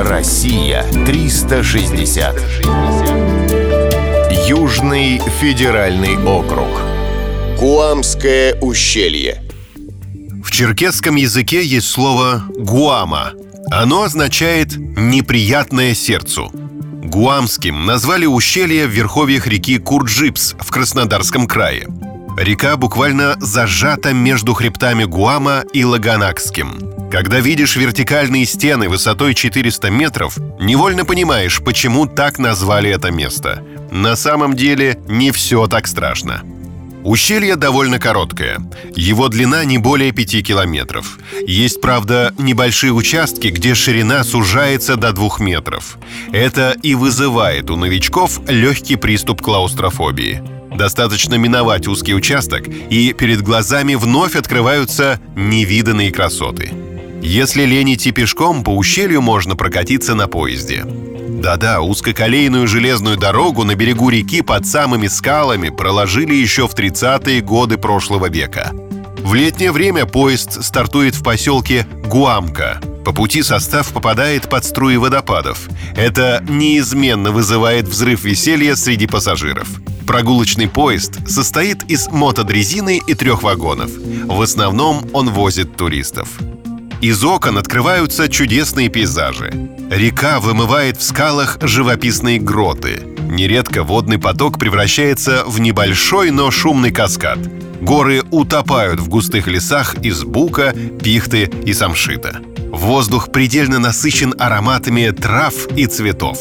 Россия 360. Южный федеральный округ. Гуамское ущелье. В черкесском языке есть слово «гуама». Оно означает «неприятное сердцу». Гуамским назвали ущелье в верховьях реки Курджипс в Краснодарском крае. Река буквально зажата между хребтами Гуама и Лагонакским. Когда видишь вертикальные стены высотой 400 метров, невольно понимаешь, почему так назвали это место. На самом деле не все так страшно. Ущелье довольно короткое. Его длина не более 5 километров. Есть, правда, небольшие участки, где ширина сужается до 2 метров. Это и вызывает у новичков легкий приступ клаустрофобии. Достаточно миновать узкий участок, и перед глазами вновь открываются невиданные красоты. Если лень идти пешком, по ущелью можно прокатиться на поезде. Да-да, узкоколейную железную дорогу на берегу реки под самыми скалами проложили еще в 30-е годы прошлого века. В летнее время поезд стартует в поселке Гуамка. По пути состав попадает под струи водопадов. Это неизменно вызывает взрыв веселья среди пассажиров. Прогулочный поезд состоит из мотодрезины и трех вагонов. В основном он возит туристов. Из окон открываются чудесные пейзажи. Река вымывает в скалах живописные гроты. Нередко водный поток превращается в небольшой, но шумный каскад. Горы утопают в густых лесах из бука, пихты и самшита. Воздух предельно насыщен ароматами трав и цветов.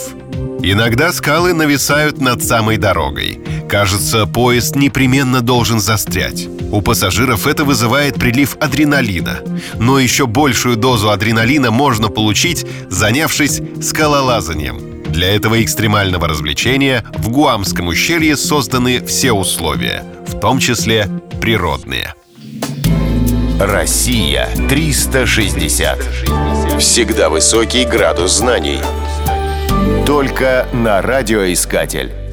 Иногда скалы нависают над самой дорогой. Кажется, поезд непременно должен застрять. У пассажиров это вызывает прилив адреналина. Но еще большую дозу адреналина можно получить, занявшись скалолазанием. Для этого экстремального развлечения в Гуамском ущелье созданы все условия, в том числе природные. Россия 360. Всегда высокий градус знаний. Только на радиоискатель.